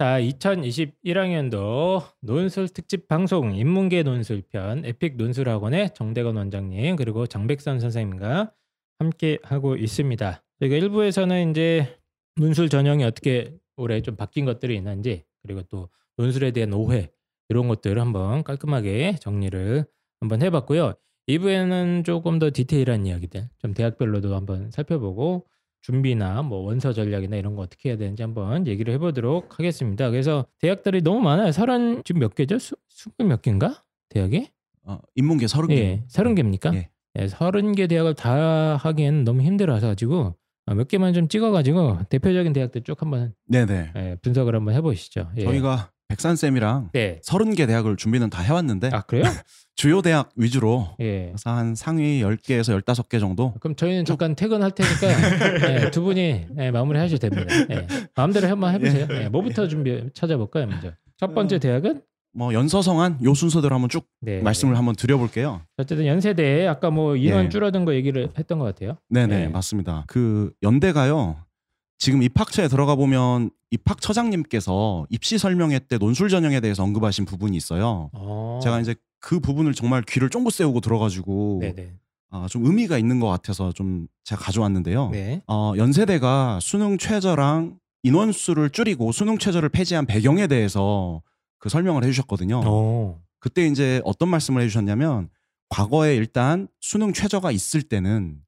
자, 2021학년도 논술 특집 방송 인문계 논술편 에픽 논술학원의 정대건 원장님 그리고 장백선 선생님과 함께 하고 있습니다. 저희가 1부에서는 이제 논술 전형이 어떻게 올해 좀 바뀐 것들이 있는지 그리고 또 논술에 대한 오해 이런 것들을 한번 깔끔하게 정리를 한번 해봤고요. 2부에는 조금 더 디테일한 이야기들 좀 대학별로도 한번 살펴보고 준비나 뭐 원서 전략이나 이런 거 어떻게 해야 되는지 한번 얘기를 해보도록 하겠습니다. 그래서 대학들이 너무 많아요. 서른 지금 몇 개죠? 수, 스물 몇 개인가? 대학이? 어, 인문계 서른 개. 예, 서른 개입니까? 예. 예, 서른 개 대학을 다 하기에는 너무 힘들어서 가지고 어, 몇 개만 좀 찍어가지고 대표적인 대학들 쭉 한번 네네. 예, 분석을 한번 해보시죠. 예. 저희가 백산 쌤이랑 네. 서른 개 대학을 준비는 다 해왔는데 아 그래요? 주요 대학 위주로 예. 그래서 한 상위 10개에서 15개 정도 그럼 저희는 잠깐 퇴근할 테니까 예, 두 분이 예, 마무리하셔도 됩니다. 예. 마음대로 한번 해보세요. 예, 뭐부터 준비 찾아볼까요, 먼저? 첫 번째 대학은 뭐 연서성한 요 순서대로 한번 쭉 네. 말씀을 한번 드려볼게요. 어쨌든 연세대 아까 뭐 인원 예. 줄어든 거 얘기를 했던 것 같아요. 네네 네. 맞습니다. 그 연대가요. 지금 입학처에 들어가 보면 입학처장님께서 입시 설명회 때 논술 전형에 대해서 언급하신 부분이 있어요. 어. 제가 이제 그 부분을 정말 귀를 쫑긋 세우고 들어가지고. 아, 좀 의미가 있는 것 같아서 좀 제가 가져왔는데요. 네. 어, 연세대가 수능 최저랑 인원수를 줄이고 수능 최저를 폐지한 배경에 대해서 그 설명을 해주셨거든요. 오. 그때 이제 어떤 말씀을 해주셨냐면 과거에 일단 수능 최저가 있을 때는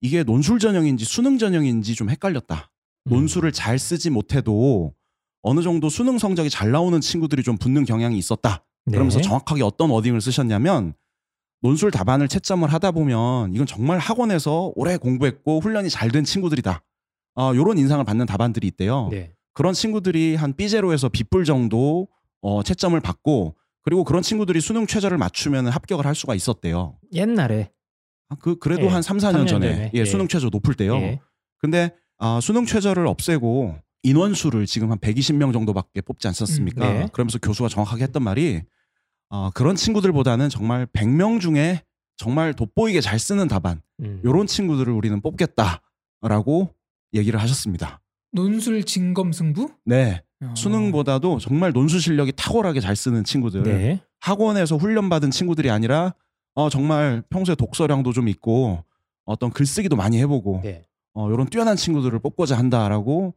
이게 논술 전형인지 수능 전형인지 좀 헷갈렸다. 음. 논술을 잘 쓰지 못해도 어느 정도 수능 성적이 잘 나오는 친구들이 좀 붙는 경향이 있었다. 네. 그러면서 정확하게 어떤 워딩을 쓰셨냐면 논술 답안을 채점을 하다 보면 이건 정말 학원에서 오래 공부했고 훈련이 잘 된 친구들이다. 어, 요런 인상을 받는 답안들이 있대요. 네. 그런 친구들이 한 B제로에서 B뿔 정도 어, 채점을 받고 그리고 그런 친구들이 수능 최저를 맞추면 합격을 할 수가 있었대요. 옛날에 아, 그 그래도 예, 한 3, 4년 삼년 전에, 전에. 예, 예. 수능 최저 높을 때요. 예. 근데 아, 수능 최저를 없애고 인원수를 지금 한 120명 정도밖에 뽑지 않았습니까? 음, 네. 그러면서 교수가 정확하게 했던 말이 어, 그런 친구들보다는 정말 100명 중에 정말 돋보이게 잘 쓰는 답안 음. 요런 친구들을 우리는 뽑겠다라고 얘기를 하셨습니다. 논술 진검 승부? 네. 어. 수능보다도 정말 논술 실력이 탁월하게 잘 쓰는 친구들 네. 학원에서 훈련받은 친구들이 아니라 어, 정말 평소에 독서량도 좀 있고 어떤 글쓰기도 많이 해보고 네. 어, 이런 뛰어난 친구들을 뽑고자 한다라고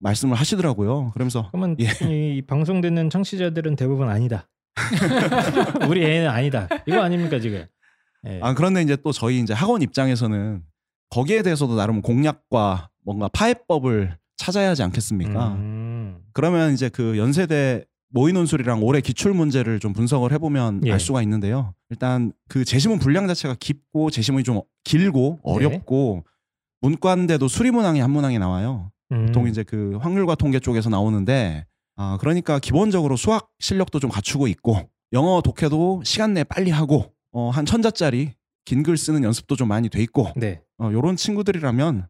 말씀을 하시더라고요. 그러면서 그러면 예. 이 방송 듣는 청취자들은 대부분 아니다. 우리 애는 아니다. 이거 아닙니까 지금? 예. 아 그런데 이제 또 저희 이제 학원 입장에서는 거기에 대해서도 나름 공략과 뭔가 파해법을 찾아야 하지 않겠습니까? 음. 그러면 이제 그 연세대 모의논술이랑 올해 기출 문제를 좀 분석을 해보면 예. 알 수가 있는데요. 일단 그 제시문 분량 자체가 깊고 제시문이 좀 길고 네. 어렵고 문과인데도 수리문항이 한 문항이 나와요. 음. 보통 이제 그 확률과 통계 쪽에서 나오는데 아 그러니까 기본적으로 수학 실력도 좀 갖추고 있고 영어 독해도 시간 내에 빨리 하고 어, 한 천자짜리 긴 글 쓰는 연습도 좀 많이 돼 있고 네. 어, 요런 친구들이라면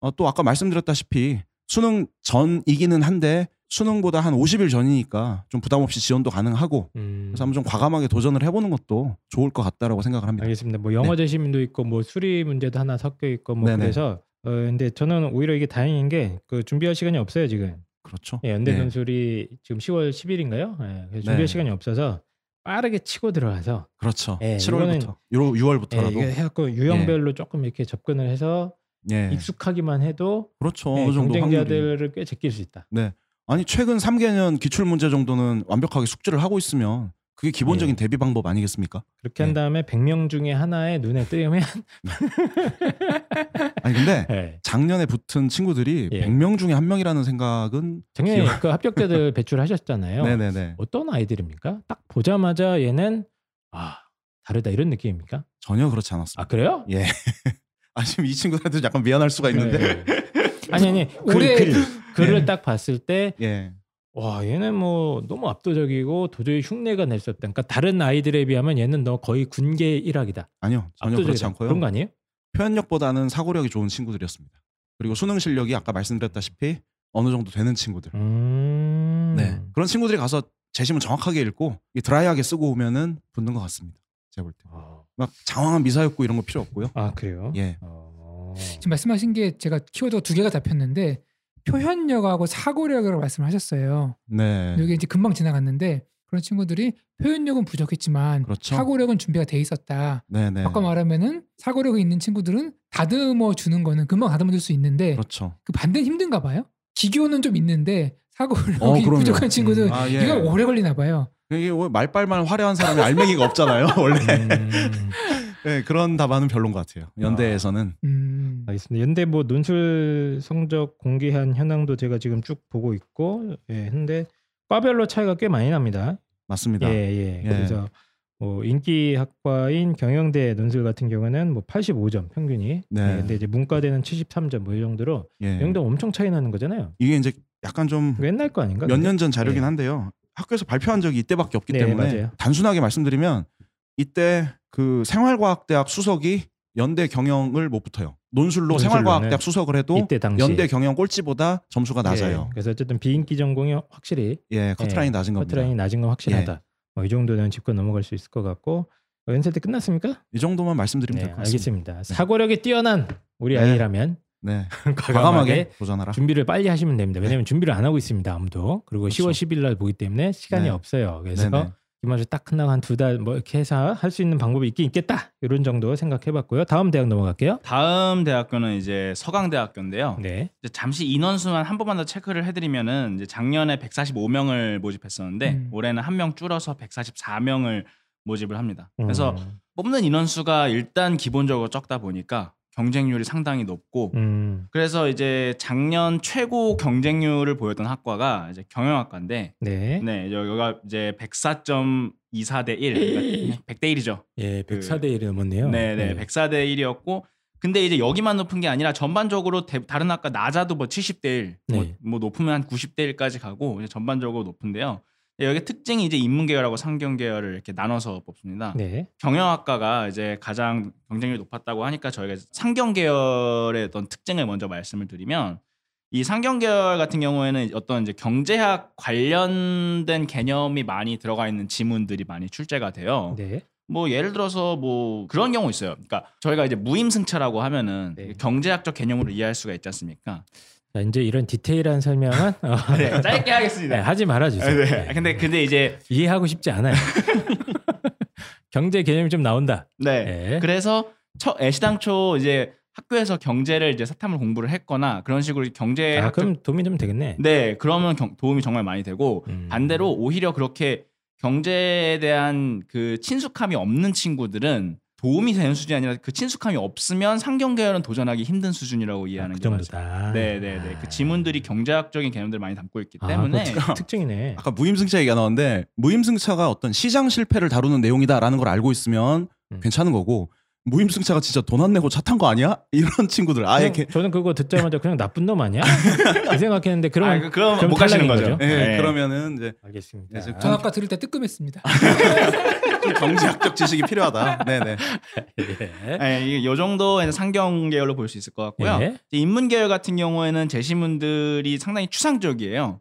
어, 또 아까 말씀드렸다시피 수능 전이기는 한데 수능보다 한 50일 전이니까 좀 부담 없이 지원도 가능하고 음. 그래서 한번 좀 과감하게 도전을 해보는 것도 좋을 것 같다라고 생각을 합니다. 알겠습니다. 뭐 영어 제시문도 있고 뭐 수리 문제도 하나 섞여 있고 뭐 네네. 그래서 어 근데 저는 오히려 이게 다행인 게 그 준비할 시간이 없어요 지금. 그렇죠. 예, 연대 네. 논술이 지금 10월 10일인가요? 예, 그래서 준비할 네. 시간이 없어서 빠르게 치고 들어가서 그렇죠. 예, 7월부터, 요 예, 6월부터라도 이거 해갖고 유형별로 조금 이렇게 접근을 해서 예, 익숙하기만 해도 그렇죠. 예, 확률이. 경쟁자들을 꽤 제낄 수 있다. 네. 아니 최근 3개년 기출 문제 정도는 완벽하게 숙지를 하고 있으면 그게 기본적인 예. 대비 방법 아니겠습니까? 그렇게 한 네. 다음에 100명 중에 하나에 눈에 띄면 아니 근데 예. 작년에 붙은 친구들이 예. 100명 중에 한 명이라는 생각은 작년에 기억- 그 합격자들 배출하셨잖아요. 네네네 어떤 아이들입니까? 딱 보자마자 얘는 아 다르다 이런 느낌입니까? 전혀 그렇지 않았습니다. 아 그래요? 예. 아 지금 이 친구들한테 약간 미안할 수가 있는데 네. 아니 아니 글, 올해- 글, 글을 예. 딱 봤을 때 예. 와 얘는 뭐 너무 압도적이고 도저히 흉내가 낼 수 없다. 그러니까 다른 아이들에 비하면 얘는 너 거의 군계 일학이다. 아니요 전혀 그렇지 압도적이다. 않고요. 그런 거 아니에요? 표현력보다는 사고력이 좋은 친구들이었습니다. 그리고 수능 실력이 아까 말씀드렸다시피 어느 정도 되는 친구들. 음. 네. 그런 친구들이 가서 재심은 정확하게 읽고 이 드라이하게 쓰고 오면은 붙는 것 같습니다. 제가 볼 때. 어. 막 장황한 미사였고 이런 거 필요 없고요. 아 그래요? 예. 어. 지금 말씀하신 게 제가 키워드가 두 개가 잡혔는데 표현력하고 사고력을 말씀하셨어요. 네. 여기 이제 금방 지나갔는데 그런 친구들이 표현력은 부족했지만 그렇죠. 사고력은 준비가 돼 있었다. 네네. 아까 말하면은 사고력이 있는 친구들은 다듬어 주는 거는 금방 다듬어 줄 수 있는데 그렇죠. 그 반대는 힘든가 봐요. 기교는 좀 있는데 사고력이 어. 부족한 친구들은 아, 예. 이거 오래 걸리나 봐요. 이게 뭐 말빨만 화려한 사람이 알맹이가 없잖아요. 원래. 음, 네, 그런 답안은 별론 것 같아요. 연대에서는. 음. 알겠습니다. 연대 뭐 논술 성적 공개한 현황도 제가 지금 쭉 보고 있고, 예, 근데 과별로 차이가 꽤 많이 납니다. 맞습니다. 예, 예. 예. 그래서 뭐 인기 학과인 경영대 논술 같은 경우는 뭐 85점 평균이. 네. 예, 근데 이제 문과대는 73점 뭐 이 정도로 예. 영대 엄청 차이 나는 거잖아요. 이게 이제 약간 좀 옛날 거 아닌가? 몇? 년 전 자료긴 예. 한데요. 학교에서 발표한 적이 이때밖에 없기 네, 때문에 맞아요. 단순하게 말씀드리면 이때 그 생활과학대학 수석이 연대 경영을 못 붙어요. 논술로 생활과학대학 수석을 해도 연대 경영 꼴찌보다 점수가 낮아요. 그래서 어쨌든 비인기 전공이 확실히 예, 커트라인이 예, 낮은 겁니다. 커트라인이 낮은 건 확실하다. 뭐이 정도는 짚고 넘어갈 수 있을 것 같고 어, 연세대 끝났습니까? 이 정도만 말씀드리면 네, 될것 같습니다. 알겠습니다. 사고력이 뛰어난 우리 네. 아이라면 네, 과감하게 과감하게 도전하라. 준비를 빨리 하시면 됩니다. 왜냐하면 준비를 안 하고 있습니다. 아무도. 그리고 그렇죠. 10월 10일 날 보기 때문에 시간이 네. 없어요. 그래서 네네. 기말을 딱 끝나고 한 두 달 뭐 이렇게 해서 할 수 있는 방법이 있긴 있겠다. 이런 정도 생각해봤고요. 다음 대학 넘어갈게요. 다음 대학교는 이제 서강대학교인데요. 네. 이제 잠시 인원수만 한 번만 더 체크를 해드리면은 이제 작년에 145명을 모집했었는데 음. 올해는 한 명 줄어서 144명을 모집을 합니다. 그래서 음, 뽑는 인원수가 일단 기본적으로 적다 보니까 경쟁률이 상당히 높고 음, 그래서 이제 작년 최고 경쟁률을 보였던 학과가 이제 경영학과인데 네. 네 여기가 이제 104.24 대 1 그러니까 100대 1이죠. 예, 그- 104대 1이 넘었네요. 네 네 104대 1이었고 근데 이제 여기만 높은 게 아니라 전반적으로 대- 다른 학과 낮아도 뭐 70대 1, 뭐, 네. 뭐 높으면 한 90대 1까지 가고 이제 전반적으로 높은데요. 여기 특징이 이제 인문 계열하고 상경 계열을 이렇게 나눠서 뽑습니다. 네. 경영학과가 이제 가장 경쟁률이 높았다고 하니까 저희가 상경 계열의 어떤 특징을 먼저 말씀을 드리면 이 상경 계열 같은 경우에는 어떤 이제 경제학 관련된 개념이 많이 들어가 있는 지문들이 많이 출제가 돼요. 네. 뭐 예를 들어서 뭐 그런 경우 있어요. 그러니까 저희가 이제 무임승차라고 하면은 네. 경제학적 개념으로 이해할 수가 있지 않습니까? 자, 이제 이런 디테일한 설명은 어, 네, 짧게 네, 하겠습니다. 하지 말아주세요. 네. 네. 근데 근데 이제 이해하고 싶지 않아요. 경제 개념이 좀 나온다. 네. 네. 그래서 처, 애시당초 이제 학교에서 경제를 이제 사탐을 공부를 했거나 그런 식으로 경제 아, 그럼 도움이 좀 되겠네. 네 그러면 경- 도움이 정말 많이 되고 음. 반대로 오히려 그렇게 경제에 대한 그 친숙함이 없는 친구들은 도움이 되는 수준이 아니라 그 친숙함이 없으면 상경 계열은 도전하기 힘든 수준이라고 아, 이해하는 그게 맞아요. 정도다. 네네 네. 그 지문들이 경제학적인 개념들을 많이 담고 있기 아, 때문에 특징이네. 아까 무임승차 얘기가 나왔는데 무임승차가 어떤 시장 실패를 다루는 내용이다라는 걸 알고 있으면 음. 괜찮은 거고 무임승차가 진짜 돈 안 내고 차 탄 거 아니야? 이런 친구들 아예 그냥 개, 저는 그거 듣자마자 그냥 나쁜 놈 아니야? 이 생각했는데 그러면 아, 그- 그럼 그럼 못 가시는 거죠. 거죠? 예, 네. 그러면은 이제 알겠습니다. 이제 저 아까 들을 때 뜨끔했습니다. 좀 경제학적 지식이 필요하다. 네네. 예. 네, 이게 요 정도 상경 계열로 볼 수 있을 것 같고요. 예. 인문 계열 같은 경우에는 제시문들이 상당히 추상적이에요.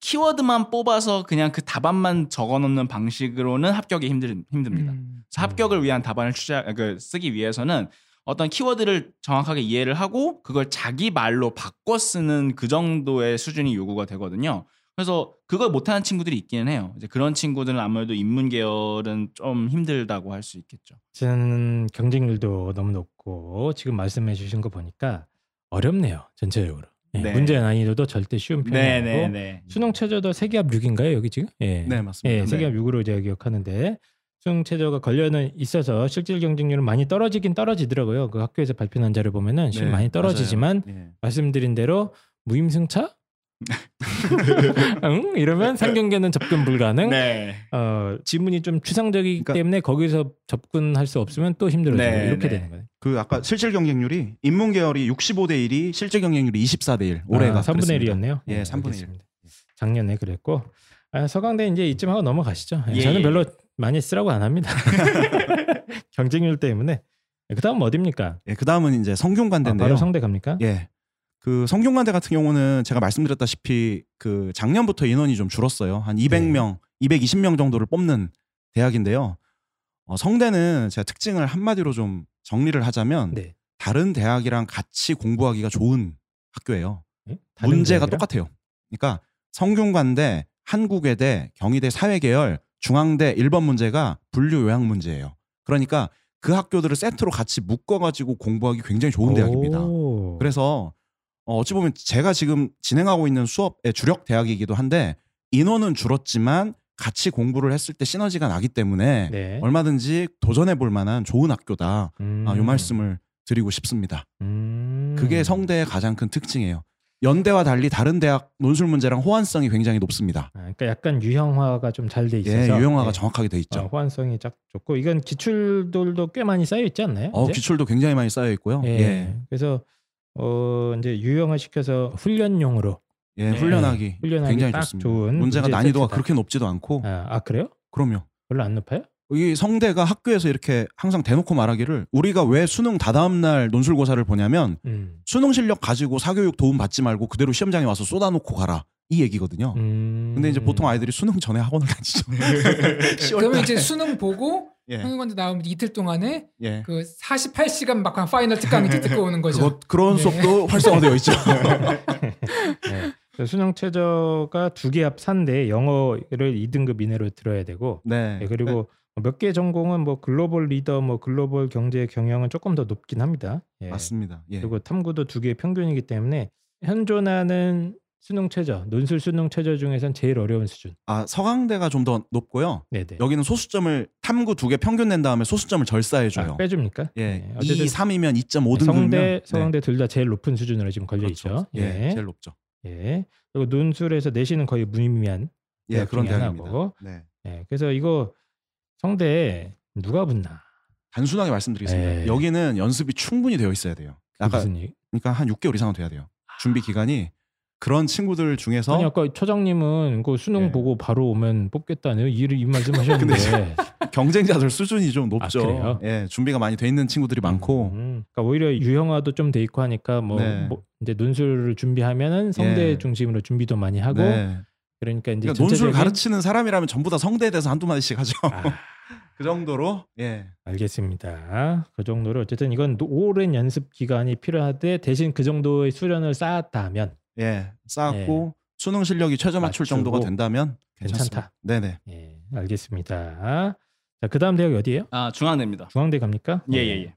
키워드만 뽑아서 그냥 그 답안만 적어놓는 방식으로는 합격이 힘들, 힘듭니다. 음. 합격을 위한 답안을 추자, 그, 쓰기 위해서는 어떤 키워드를 정확하게 이해를 하고 그걸 자기 말로 바꿔 쓰는 그 정도의 수준이 요구가 되거든요. 그래서 그걸 못하는 친구들이 있기는 해요. 이제 그런 친구들은 아무래도 인문 계열은 좀 힘들다고 할 수 있겠죠. 저는 경쟁률도 너무 높고 지금 말씀해 주신 거 보니까 어렵네요. 전체적으로. 예, 네. 문제 난이도도 절대 쉬운 편이 아니고 네. 수능 최저도 세기압 6인가요 여기 지금? 예. 네 맞습니다. 예, 네. 세기압 6으로 제가 기억하는데 수능 최저가 걸려는 있어서 실질 경쟁률은 많이 떨어지긴 떨어지더라고요. 그 학교에서 발표한 자를 보면은 실 네, 많이 떨어지지만. 말씀드린 대로 무임승차? 응? 이러면 상경계는 접근 불가능. 네. 어, 지문이 좀 추상적이기 그러니까- 때문에 거기서 접근할 수 없으면 또 힘들어져요. 네, 이렇게 네. 되는 거예요. 그 아까 실질 경쟁률이 인문 계열이 65대 1이 실질 경쟁률이 24대 1. 올해가 아, 3분의 1이었네요. 예, 3분의 1. 작년에 그랬고 아, 서강대 이제 이쯤 하고 넘어가시죠. 예, 예, 저는 예. 별로 많이 쓰라고 안 합니다. 경쟁률 때문에. 그다음 어디입니까? 예, 그다음은 이제 아, 성균관대인데요. 바로 성대 갑니까? 예. 그 성균관대 같은 경우는 제가 말씀드렸다시피 그 작년부터 인원이 좀 줄었어요. 한 200명, 220명 정도를 뽑는 대학인데요. 어, 성대는 제가 특징을 한마디로 좀 정리를 하자면 네. 다른 대학이랑 같이 공부하기가 좋은 학교예요. 예? 다른 문제가 대학이랑? 똑같아요. 그러니까 성균관대, 한국외대, 경희대 사회계열, 중앙대 1번 문제가 분류 요양 문제예요. 그러니까 그 학교들을 세트로 같이 묶어가지고 공부하기 굉장히 좋은 대학입니다. 오. 그래서 어, 어찌 보면 제가 지금 진행하고 있는 수업의 주력 대학이기도 한데 인원은 줄었지만 같이 공부를 했을 때 시너지가 나기 때문에 네. 얼마든지 도전해 볼 만한 좋은 학교다. 음. 아, 요 말씀을 드리고 싶습니다. 음. 그게 성대의 가장 큰 특징이에요. 연대와 달리 다른 대학 논술 문제랑 호환성이 굉장히 높습니다. 아, 그러니까 약간 유형화가 좀 잘돼 예, 있어서 유형화가 예. 정확하게 돼 있죠. 어, 호환성이 딱 좋고 이건 기출들도 꽤 많이 쌓여 있지 않나요? 어? 기출도 굉장히 많이 쌓여 있고요. 예. 예, 그래서 어 이제 유형화 시켜서 훈련용으로 예, 예, 훈련하기 훈련하기 굉장히 딱 좋습니다. 좋은 문제가 문제 난이도가 세트다. 그렇게 높지도 않고, 아, 아 그래요? 그럼요. 별로 안 높아요? 이 성대가 학교에서 이렇게 항상 대놓고 말하기를 우리가 왜 수능 다다음 날 논술고사를 보냐면 음. 수능 실력 가지고 사교육 도움 받지 말고 그대로 시험장에 와서 쏟아놓고 가라 이 얘기거든요. 음. 근데 이제 보통 아이들이 수능 전에 학원을 다니죠. 10월 그러면. 이제 수능 보고 예, 한국관대 나오면 이틀 동안에 예. 그 48시간 막한 final 특강 이렇게 듣고 오는 거죠. 그것 그런 네. 수업도 활성화되어 있죠. 네. 그래서 수능 최저가 두 개 합 산데 영어를 2등급 이내로 들어야 되고 네. 예, 그리고 몇 개 전공은 뭐 글로벌 리더, 뭐 글로벌 경제 경영은 조금 더 높긴 합니다. 예. 맞습니다. 예. 그리고 탐구도 두 개의 평균이기 때문에 현존하는 수능 최저, 논술 수능 최저 중에선 제일 어려운 수준. 아 서강대가 좀 더 높고요. 네네. 여기는 소수점을 탐구 두 개 평균 낸 다음에 소수점을 절사해줘요. 아, 빼줍니까? 예, 네, 2, 3이면 2.5등급이면 성대, 서강대 둘다 제일 높은 수준으로 지금 걸려 있죠. 예, 예. 제일 높죠. 예. 그리고 논술에서 내신은 거의 무의미한. 예, 그런 대학입니다. 네. 예. 그래서 이거 성대 누가 붙나? 단순하게 말씀드리겠습니다. 예. 여기는 연습이 충분히 되어 있어야 돼요. 아까? 그러니까 한 6개월 이상은 돼야 돼요. 준비 기간이 그런 친구들 중에서 아니 아까 처장님은 그 수능 예. 보고 바로 오면 뽑겠다는 이, 이 말씀 하셨는데 경쟁자들 수준이 좀 높죠. 아? 예, 준비가 많이 돼 있는 친구들이 많고 음, 그러니까 오히려 유형화도 좀 돼 있고 하니까 뭐, 네. 뭐 이제 논술을 준비하면은 성대 예. 중심으로 준비도 많이 하고 네. 그러니까 이제 그러니까 논술 전체적인- 가르치는 사람이라면 전부 다 성대에 대해서 한두 마디씩 하죠. 아, 그 정도로 예. 알겠습니다. 그 정도로 어쨌든 이건 노- 오랜 연습 기간이 필요하되 대신 그 정도의 수련을 쌓았다면 예. 쌓았고 수능 실력이 최저 맞출 맞추고 정도가 된다면 괜찮습니다. 괜찮다. 네네. 예, 알겠습니다. 자, 그다음 대학 어디예요? 아 중앙대입니다. 중앙대 갑니까? 네. 예예 예.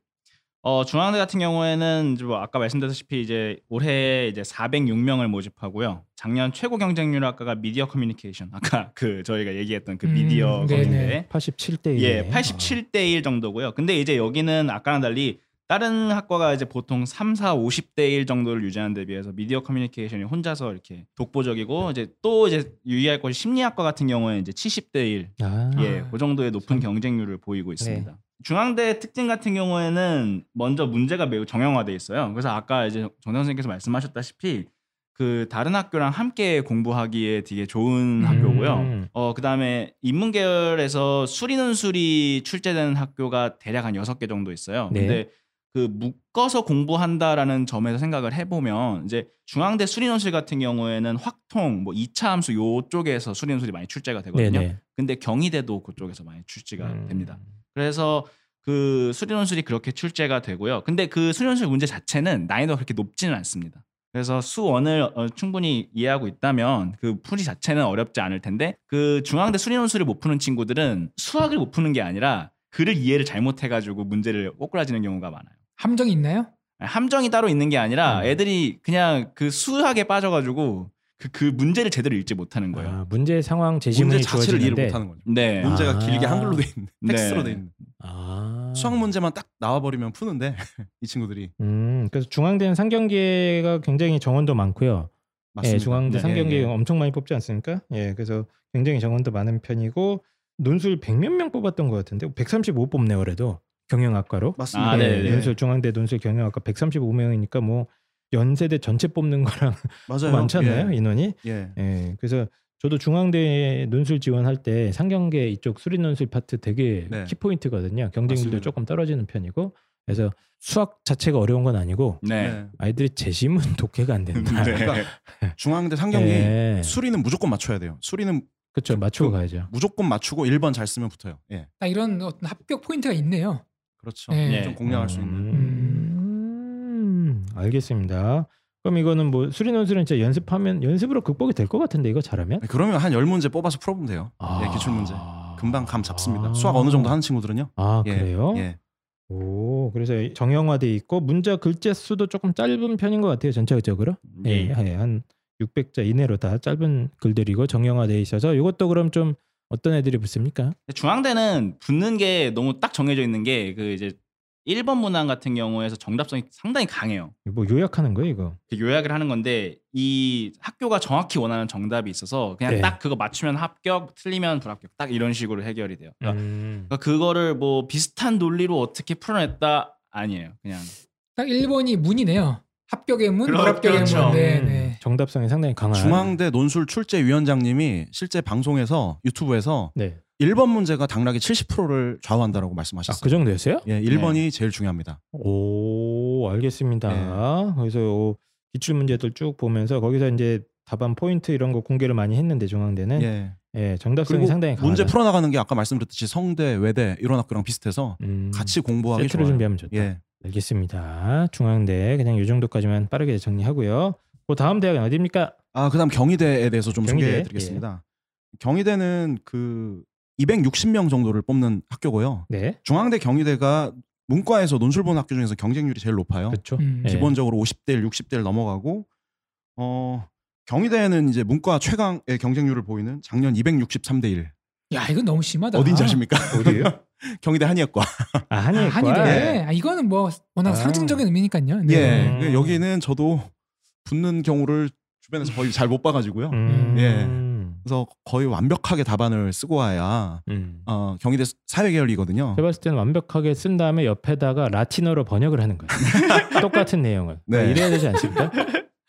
어 중앙대 같은 경우에는 이제 뭐 아까 말씀드렸다시피 이제 올해 이제 406명을 모집하고요. 작년 최고 경쟁률 학과가 미디어 커뮤니케이션. 아까 그 저희가 얘기했던 그 음, 미디어 네네. 거인데 87대 1. 예, 87대 1 정도고요. 근데 이제 여기는 아까랑 달리 다른 학과가 이제 보통 3, 4, 50대 1 정도를 유지하는 데 비해서 미디어 커뮤니케이션이 혼자서 이렇게 독보적이고 이제 또 이제 유의할 것이 심리학과 같은 경우에는 이제 70대 1 아, 예, 그 정도의 높은 참. 경쟁률을 보이고 있습니다. 네. 중앙대 특징 같은 경우에는 먼저 문제가 매우 정형화돼 있어요. 그래서 아까 이제 정 선생님께서 말씀하셨다시피 그 다른 학교랑 함께 공부하기에 되게 좋은 음. 학교고요. 어 그다음에 인문 계열에서 수리논술이 출제되는 학교가 대략 한 여섯 개 정도 있어요. 네. 근데 그 묶어서 공부한다라는 점에서 생각을 해보면 이제 중앙대 수리논술 같은 경우에는 확통, 뭐 2차 함수 요쪽에서 수리논술이 많이 출제가 되거든요. 네네. 근데 경희대도 그쪽에서 많이 출제가 음. 됩니다. 그래서 그 수리논술이 그렇게 출제가 되고요. 근데 그 수리논술 문제 자체는 난이도가 그렇게 높지는 않습니다. 그래서 수원을 어, 충분히 이해하고 있다면 그 풀이 자체는 어렵지 않을 텐데 그 중앙대 수리논술을 못 푸는 친구들은 수학을 못 푸는 게 아니라 글을 이해를 잘못해가지고 문제를 꼬꾸라지는 경우가 많아요. 함정이 있나요? 함정이 따로 있는 게 아니라 음. 애들이 그냥 그 수학에 빠져가지고 그, 그 문제를 제대로 읽지 못하는 거예요. 아, 문제 상황 제시문이 문제 자체를 이해를 주어지는데 못하는 거죠. 네. 문제가 아. 길게 한글로 돼 있는 네. 텍스트로 돼 있는 아. 수학 문제만 딱 나와 버리면 푸는데 이 친구들이 음, 그래서 중앙대는 상경계가 굉장히 정원도 많고요. 맞습니다. 예, 중앙대 네, 상경계 예, 예. 엄청 많이 뽑지 않습니까? 예, 그래서 굉장히 정원도 많은 편이고 논술 100몇 명 뽑았던 것 같은데 135 뽑네 그래도 경영학과로. 맞습니다. 아, 예, 네, 네. 논술 중앙대 논술 경영학과 135명이니까 뭐 연세대 전체 뽑는 거랑 맞아요. 않나요 예. 인원이? 예. 예, 그래서 저도 중앙대 논술 지원할 때 상경계 이쪽 수리 논술 파트 되게 네. 키포인트거든요. 경쟁률도 맞습니다. 조금 떨어지는 편이고 그래서 수학 자체가 어려운 건 아니고 네. 네. 아이들이 재심은 독해가 안 된다. 네. 그러니까 중앙대 상경이 예. 수리는 무조건 맞춰야 돼요. 수리는 그렇죠. 맞추고 그- 가야죠. 무조건 맞추고 1번 잘 쓰면 붙어요. 예. 딱 이런 어떤 합격 포인트가 있네요. 그렇죠. 네. 좀 공략할 수 있는. 음, 알겠습니다. 그럼 이거는 뭐 수리 논술은 진짜 연습하면 연습으로 극복이 될 것 같은데 이거 잘하면? 그러면 한 열 문제 뽑아서 풀어보면 돼요. 예, 기출 문제. 금방 감 잡습니다. 수학 어느 정도 하는 친구들은요. 아 예, 그래요? 예. 오 그래서 정형화돼 있고 문자 글자 수도 조금 짧은 편인 것 같아요 전체적으로. 예, 예. 예, 한 600자 이내로 다 짧은 글들이고 정형화돼 있어서 이것도 그럼 좀 어떤 애들이 붙습니까? 중앙대는 붙는 게 너무 딱 정해져 있는 게 그 이제 1번 문항 같은 경우에서 정답성이 상당히 강해요. 뭐 요약하는 거예요 이거? 그 요약을 하는 건데 이 학교가 정확히 원하는 정답이 있어서 그냥 네. 딱 그거 맞추면 합격, 틀리면 불합격. 딱 이런 식으로 해결이 돼요. 그러니까, 음. 그러니까 그거를 뭐 비슷한 논리로 어떻게 풀어냈다 아니에요. 그냥 딱 1번이 문이네요. 합격의 문, 그렇- 불합격의 그렇죠. 문. 네, 음, 네. 정답성이 상당히 강한. 중앙대 논술 출제 위원장님이 실제 방송에서 유튜브에서 네. 1번 문제가 당락의 70%를 좌우한다라고 말씀하셨어요. 아 그 정도였어요? 예, 1번이 제일 중요합니다. 오 알겠습니다. 네. 그래서 요 기출 문제들 쭉 보면서 거기서 이제 답안 포인트 이런 거 공개를 많이 했는데 중앙대는 예, 예. 정답성이 상당히 강하다. 문제 풀어나가는 게 아까 말씀드렸듯이 성대, 외대 이런 학교랑 비슷해서 음, 같이 공부하기 세트로 좋아요. 준비하면 좋다. 예. 알겠습니다. 중앙대 그냥 이 정도까지만 빠르게 정리하고요. 그 다음 대학은 어디입니까? 아, 그다음 경희대에 대해서 좀 경희대? 소개해 드리겠습니다. 경희대는 그 260명 정도를 뽑는 학교고요. 네, 중앙대 경희대가 문과에서 논술 보는 학교 중에서 경쟁률이 제일 높아요. 그렇죠. 음. 예. 기본적으로 50대 1, 60대 1 넘어가고 어 경희대는 이제 문과 최강의 경쟁률을 보이는 작년 263대 1. 야, 이건 너무 심하다. 어딘지 아십니까? 어디예요? 경희대 한의학과. 아 한의과. 한이래. 아, 이거는 뭐 워낙 아. 상징적인 의미니까요. 네. 예. 음. 그 여기는 저도 붙는 경우를 주변에서 거의 잘 못 봐가지고요. 음, 예. 그래서 거의 완벽하게 답안을 쓰고 와야 음. 어, 경희대 사회계열이거든요. 제가 봤을 때는 완벽하게 쓴 다음에 옆에다가 라틴어로 번역을 하는 거예요. 똑같은 내용을. 네. 아, 이래야 되지 않습니까?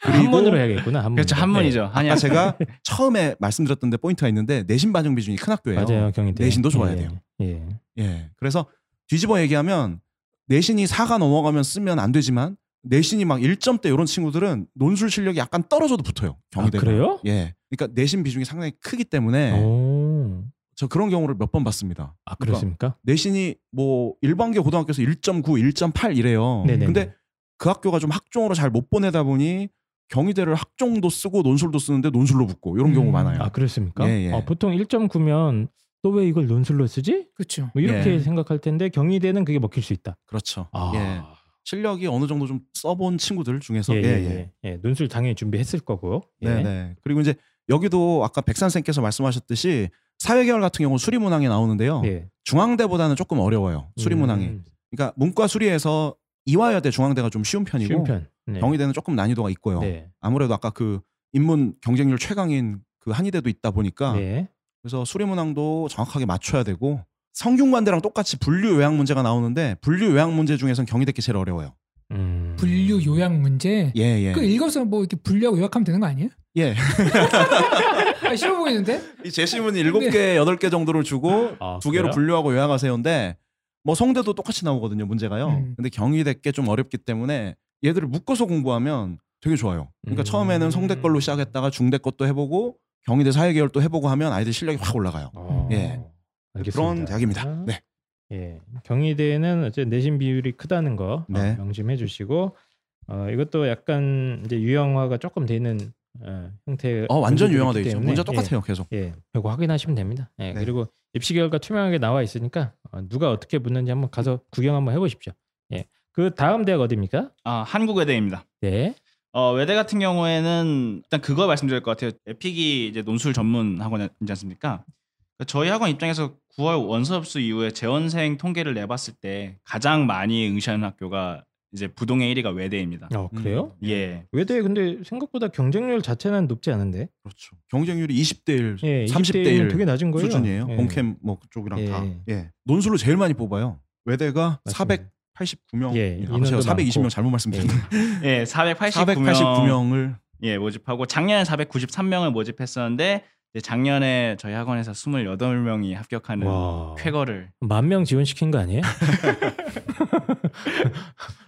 그리고- 한문으로 해야겠구나. 한문. 그렇죠 한문이죠. 한이 아까 제가 처음에 말씀드렸던데 포인트가 있는데 내신 반영 비중이 큰 학교예요. 맞아요, 경희대. 내신도 좋아야 예, 돼요. 예. 예. 그래서 뒤집어 얘기하면 내신이 4가 넘어가면 쓰면 안 되지만 내신이 막 1점대 이런 친구들은 논술 실력이 약간 떨어져도 붙어요. 경희대가. 아, 그래요? 예. 그러니까 내신 비중이 상당히 크기 때문에 오. 저 그런 경우를 몇 번 봤습니다. 아 그러니까 그렇습니까? 내신이 뭐 일반계 고등학교에서 1.9, 1.8 이래요. 네네네. 근데 그 학교가 좀 학종으로 잘 못 보내다 보니 경희대를 학종도 쓰고 논술도 쓰는데 논술로 붙고 이런 경우 음. 많아요. 아 그렇습니까? 예, 예. 어, 보통 1.9면 또 왜 이걸 논술로 쓰지? 그렇죠. 뭐 이렇게 예. 생각할 텐데 경희대는 그게 먹힐 수 있다. 그렇죠. 아. 예. 실력이 어느 정도 좀 써본 친구들 중에서 예, 예, 예, 예. 예. 예, 논술 당연히 준비했을 거고. 예. 네, 네. 그리고 이제 여기도 아까 백산 쌤께서 말씀하셨듯이 사회계열 같은 경우 수리문항에 나오는데요. 예. 중앙대보다는 조금 어려워요. 수리문항이. 음, 그러니까 문과 수리에서 이화여대 중앙대가 좀 쉬운 편이고 쉬운 편. 네. 경희대는 조금 난이도가 있고요. 네. 아무래도 아까 그 인문 경쟁률 최강인 그 한의대도 있다 보니까 네. 그래서 수리문항도 정확하게 맞춰야 되고 성균관대랑 똑같이 분류 요약 문제가 나오는데 분류 요약 문제 중에선 경희대께 제일 어려워요. 음. 분류 요약 문제. 예, 예. 그 읽어서 뭐 이렇게 분류하고 요약하면 되는 거 아니에요? 예. 아, 싫어 보이는데? 이 제시문이 7개, 8개 정도를 주고 아, 두 개로 그래요? 분류하고 요약하세요인데 뭐 성대도 똑같이 나오거든요, 문제가요. 음. 근데 경희대께 좀 어렵기 때문에 얘들을 묶어서 공부하면 되게 좋아요. 그러니까 음. 처음에는 성대 걸로 시작했다가 중대 것도 해보고 경희대 사회계열도 해보고 하면 아이들 실력이 확 올라가요. 어, 예. 알겠습니다. 그런 대학입니다. 네. 예. 경희대는 어째 내신 비율이 크다는 거 어, 네. 명심해 주시고 어, 이것도 약간 이제 유형화가 조금 되는 어, 형태 어, 완전 유형화돼 있죠. 문제 똑같아요, 계속. 예, 예. 이거 확인하시면 됩니다. 예, 네. 그리고 입시 결과 투명하게 나와 있으니까 어, 누가 어떻게 붙는지 한번 가서 구경 한번 해보십시오. 예. 그 다음 대학 어디입니까? 아 한국외대입니다. 네. 어, 외대 같은 경우에는 일단 그거 말씀드릴 것 같아요. 에픽이 이제 논술 전문 학원이지 않습니까? 그러니까 저희 학원 입장에서 9월 원서흡수 이후에 재원생 통계를 내봤을 때 가장 많이 응시하는 학교가 이제 부동의 1위가 외대입니다. 어 그래요? 음. 예. 외대 근데 생각보다 경쟁률 자체는 높지 않은데. 그렇죠. 경쟁률이 20대 1, 예, 30대 20대 1 1은 되게 낮은 거예요. 수준이에요. 예. 본캠 뭐 그쪽이랑 예. 다. 예. 논술로 제일 많이 뽑아요. 외대가 맞습니다. 489명. 예, 아, 제가 인원도 420명 많고. 잘못 말씀드렸네. 예, 489명 489명을 예, 모집하고 작년에 493명을 모집했었는데 작년에 저희 학원에서 28명이 합격하는 와. 쾌거를 만 명 지원시킨 거 아니에요?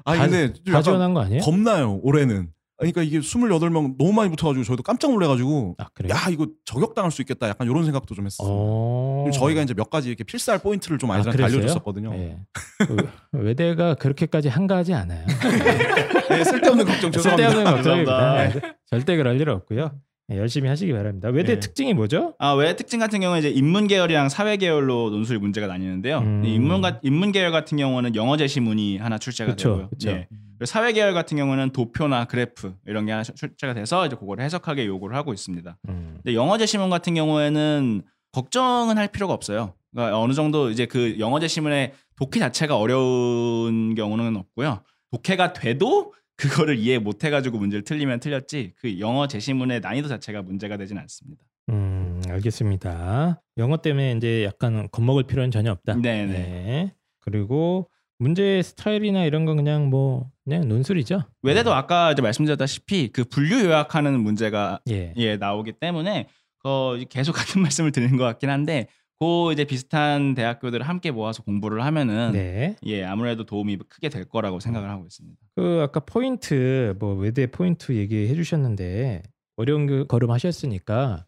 아 다- 근데 좀다 지원한 거 아니에요? 겁나요 올해는. 그러니까 이게 28명 너무 많이 붙어가지고 저희도 깜짝 놀래가지고 아? 야 이거 저격당할 수 있겠다 약간 이런 생각도 좀 했어요. 어. 저희가 이제 몇 가지 이렇게 필살 포인트를 좀 아, 아이들한테 그랬어요? 알려줬었거든요. 예. 그 외대가 그렇게까지 한가하지 않아요. 네, 쓸데없는 걱정 쓸데없는 죄송합니다. 감사합니다. 네, 절대 그럴 일 없고요. 네, 열심히 하시기 바랍니다. 외대 네. 특징이 뭐죠? 아, 외 특징 같은 경우는 이제 인문 계열이랑 사회 계열로 논술 문제가 나뉘는데요. 음. 이 인문 가, 인문 계열 같은 경우는 영어 제시문이 하나 출제가 그쵸, 되고요. 그쵸. 예. 그리고 사회 계열 같은 경우는 도표나 그래프 이런 게 하나 출제가 돼서 이제 그거를 해석하게 요구를 하고 있습니다. 음. 근데 영어 제시문 같은 경우에는 걱정은 할 필요가 없어요. 그러니까 어느 정도 이제 그 영어 제 시문의 독해 자체가 어려운 경우는 없고요. 독해가 돼도 그거를 이해 못 해가지고 문제를 틀리면 틀렸지 그 영어 제시문의 난이도 자체가 문제가 되진 않습니다. 음, 알겠습니다. 영어 때문에 이제 약간 겁먹을 필요는 전혀 없다. 네네. 네. 그리고 문제 스타일이나 이런 건 그냥 뭐 그냥 논술이죠. 외대도 아까 이제 말씀드렸다시피 그 분류 요약하는 문제가 예. 예 나오기 때문에 그 계속 같은 말씀을 드리는 것 같긴 한데 그 이제 비슷한 대학교들을 함께 모아서 공부를 하면은 네. 예 아무래도 도움이 크게 될 거라고 생각을 하고 있습니다. 그 아까 포인트 뭐 외대 포인트 얘기해 주셨는데 어려운 그 걸음 하셨으니까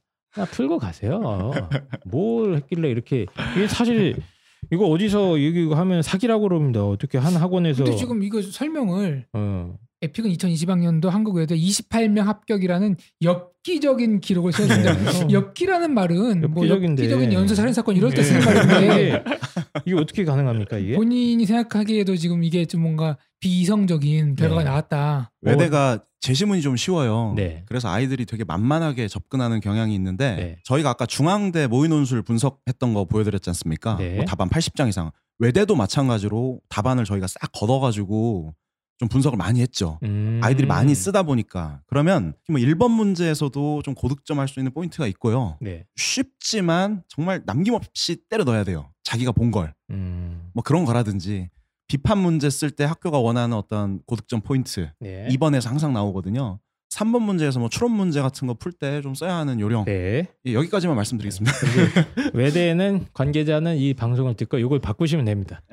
풀고 가세요. 뭘 했길래 이렇게 이게 사실 이거 어디서 얘기 하면 사기라고 그럽니다. 어떻게 한 학원에서 근데 지금 이거 설명을 어, 에픽은 2020학년도 한국외대 28명 합격이라는 엽기적인 기록을 세웠습니다. 네. 엽기라는 말은 뭐 엽기적인데. 엽기적인 연쇄 살인 사건 이럴 때 예. 쓰는 말인데 이게, 이게 어떻게 가능합니까 이게? 본인이 생각하기에도 지금 이게 좀 뭔가 비이성적인 결과가 네. 나왔다. 외대가 제시문이 좀 쉬워요. 네. 그래서 아이들이 되게 만만하게 접근하는 경향이 있는데 네. 저희가 아까 중앙대 모의논술 분석했던 거 보여드렸지 않습니까? 네. 뭐 답안 80장 이상. 외대도 마찬가지로 답안을 저희가 싹 걷어가지고 좀 분석을 많이 했죠. 음. 아이들이 많이 쓰다 보니까 그러면 뭐 1번 문제에서도 좀 고득점 할 수 있는 포인트가 있고요. 네. 쉽지만 정말 남김없이 때려 넣어야 돼요. 자기가 본 걸. 음. 뭐 그런 거라든지 비판 문제 쓸 때 학교가 원하는 어떤 고득점 포인트 네. 2번에서 항상 나오거든요. 3번 문제에서 뭐 추론 문제 같은 거 풀 때 좀 써야 하는 요령 네. 예, 여기까지만 말씀드리겠습니다. 그리고 외대는 관계자는 이 방송을 듣고 이걸 바꾸시면 됩니다.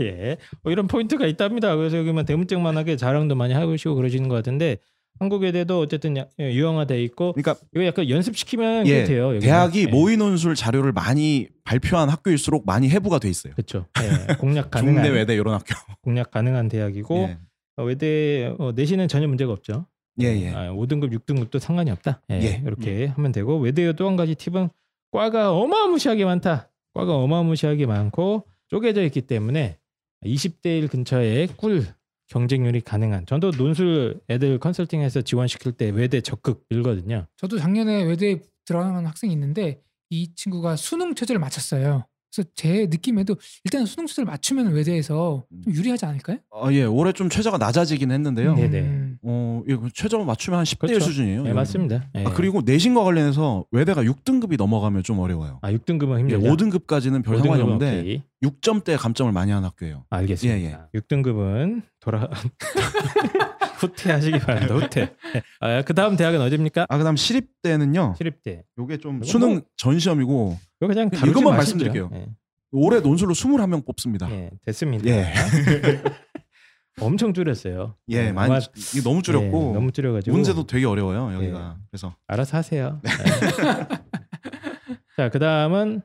예, 뭐 이런 포인트가 있답니다. 그래서 여기만 대문짝만하게 자랑도 많이 하시고 그러시는 것 같은데 한국 외대도 어쨌든 야- 예, 유형화돼 있고 그러니까 이거 약간 연습시키면 예, 돼요. 여기는. 대학이 예. 모의논술 자료를 많이 발표한 학교일수록 많이 해부가 돼 있어요. 그렇죠. 예, 공략 가능한 중대 외대 이런 학교. 공략 가능한 대학이고 예. 어, 외대 어, 내신은 전혀 문제가 없죠. 예, 예. 아, 5등급, 6등급도 상관이 없다. 예, 예. 이렇게 하면 되고 외대의 또한 가지 팁은 과가 어마무시하게 많다. 과가 어마무시하게 많고 쪼개져 있기 때문에 20대 1 근처에 꿀 경쟁률이 가능한. 저도 논술 애들 컨설팅해서 지원시킬 때 외대 적극 밀거든요. 저도 작년에 외대에 들어간 학생이 있는데 이 친구가 수능 최저를 맞췄어요. 그래서 제 느낌에도 일단 수능 최저를 맞추면 외대에서 좀 유리하지 않을까요? 아, 예, 올해 좀 최저가 낮아지긴 했는데요. 네. 네네. 음, 어, 예, 최저 맞추면 한 10대 1 그렇죠. 수준이에요. 네. 맞습니다. 예. 아, 그리고 내신과 관련해서 외대가 6등급이 넘어가면 좀 어려워요. 아, 6등급은 예, 힘들다. 5등급까지는 별 상관이 5등급은 없는데 오케이. 6점대 감점을 많이 하는 학교예요. 알겠습니다. 6등급은 돌아 후퇴하시기 바랍니다. 후퇴. 아, 그 다음 대학은 어디입니까? 아, 그다음 시립대는요. 시립대. 요게 좀 수능 뭐- 전시험이고 이거 그냥 다루지 이것만 마시죠. 말씀드릴게요. 예. 올해 논술로 21명 뽑습니다. 예, 됐습니다. 예. 엄청 줄였어요. 예, 예, 많이 아마- 이게 너무 줄였고 예, 너무 줄여가지고 문제도 되게 어려워요 여기가. 그래서 알아서 하세요. 예. 자, 그 다음은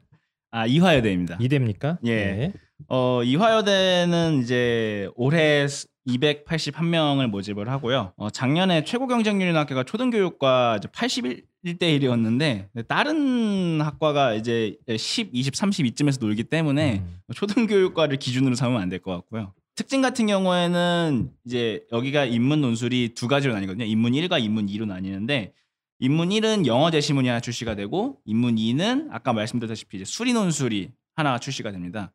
아 이화여대입니다. 이대입니까? 예. 네. 어, 이화여대는 이제 올해 281명을 모집을 하고요. 어, 작년에 최고 경쟁률인 학교가 초등교육과 이제 81대 1이었는데 다른 학과가 이제 10, 20, 32쯤에서 놀기 때문에 음. 초등교육과를 기준으로 삼으면 안 될 것 같고요. 특징 같은 경우에는 이제 여기가 인문 논술이 두 가지로 나뉘거든요. 인문 1과 인문 2로 나뉘는데 인문 1은 영어 제시문이 하나 출시가 되고 인문 2는 아까 말씀드렸다시피 이제 수리 논술이 하나 출시가 됩니다.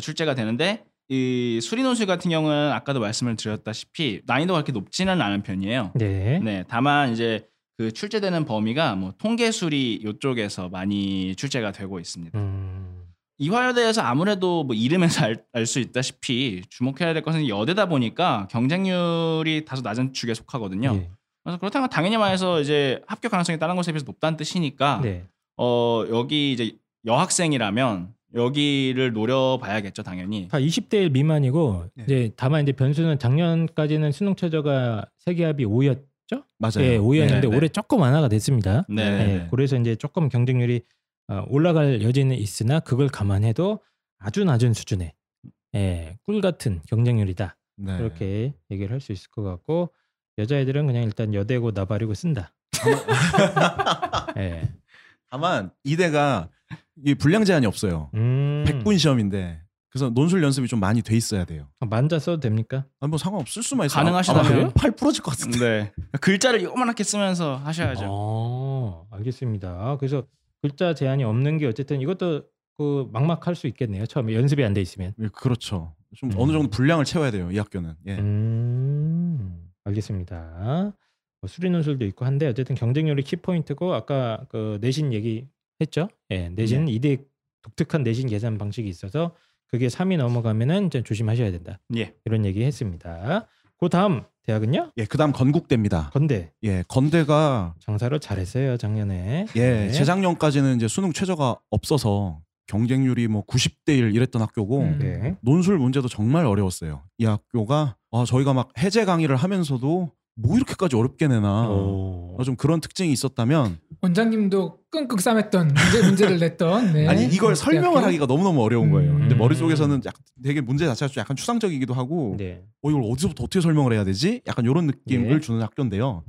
출제가 되는데 이 수리 논술 같은 경우는 아까도 말씀을 드렸다시피 난이도가 그렇게 높지는 않은 편이에요. 네. 네, 다만 이제 그 출제되는 범위가 뭐 통계 수리 이쪽에서 많이 출제가 되고 있습니다. 음. 이화여대에서 아무래도 뭐 이름에서 알 수 있다시피 주목해야 될 것은 여대다 보니까 경쟁률이 다소 낮은 축에 속하거든요. 예. 그래서 그렇다면 당연히 말해서 이제 합격 가능성이 다른 곳에 비해서 높다는 뜻이니까 네. 어 여기 이제 여학생이라면 여기를 노려봐야겠죠, 당연히. 다 20대 1 미만이고 네. 이제 다만 이제 변수는 작년까지는 수능 최저가 세계 합이 5였죠? 맞아요. 예, 5였는데 네, 네. 올해 조금 완화가 됐습니다. 네. 예, 그래서 이제 조금 경쟁률이 어, 올라갈 여지는 있으나 그걸 감안해도 아주 낮은 수준의 예, 꿀 같은 경쟁률이다. 네. 그렇게 얘기를 할 수 있을 것 같고 여자애들은 그냥 일단 여대고 나발이고 쓴다. 예. 다만 이대가 이 분량 제한이 없어요. 음. 100분 시험인데 그래서 논술 연습이 좀 많이 돼 있어야 돼요. 아, 만자 써도 됩니까? 아, 뭐 상관없을 수만 있어요. 가능하시다면. 아마 그래요? 팔 부러질 것 같은데. 네. 글자를 요만하게 쓰면서 하셔야죠. 어, 알겠습니다. 그래서 글자 제한이 없는 게 어쨌든 이것도 그 막막할 수 있겠네요. 처음에 연습이 안 돼 있으면. 예, 그렇죠. 좀 음. 어느 정도 분량을 채워야 돼요. 이 학교는. 예. 음, 알겠습니다. 뭐 수리 논술도 있고 한데 어쨌든 경쟁률이 키포인트고 아까 그 내신 얘기 했죠. 예, 내신 네. 이대 독특한 내신 계산 방식이 있어서 그게 3이 넘어가면은 이제 조심하셔야 된다. 예. 이런 얘기 했습니다. 그 다음 대학은요? 예, 그다음 건국대입니다. 건대 예, 건대가 장사를 잘했어요 작년에. 예, 네. 재작년까지는 이제 수능 최저가 없어서 경쟁률이 뭐 90대 1 이랬던 학교고 음. 네. 논술 문제도 정말 어려웠어요. 이 학교가 아, 저희가 막 해제 강의를 하면서도 뭐 이렇게까지 어렵게 내나 오. 어, 좀 그런 특징이 있었다면 원장님도 끙끙 싸맸던 문제 문제를 냈던 네. 아니 이걸 설명을. 하기가 너무 너무 어려운 거예요. 음. 근데 머릿 속에서는 약, 되게 문제 자체가 좀 약간 추상적이기도 하고 네. 어 이걸 어디서부터 어떻게 설명을 해야 되지? 약간 이런 느낌을 네. 주는 학교인데요.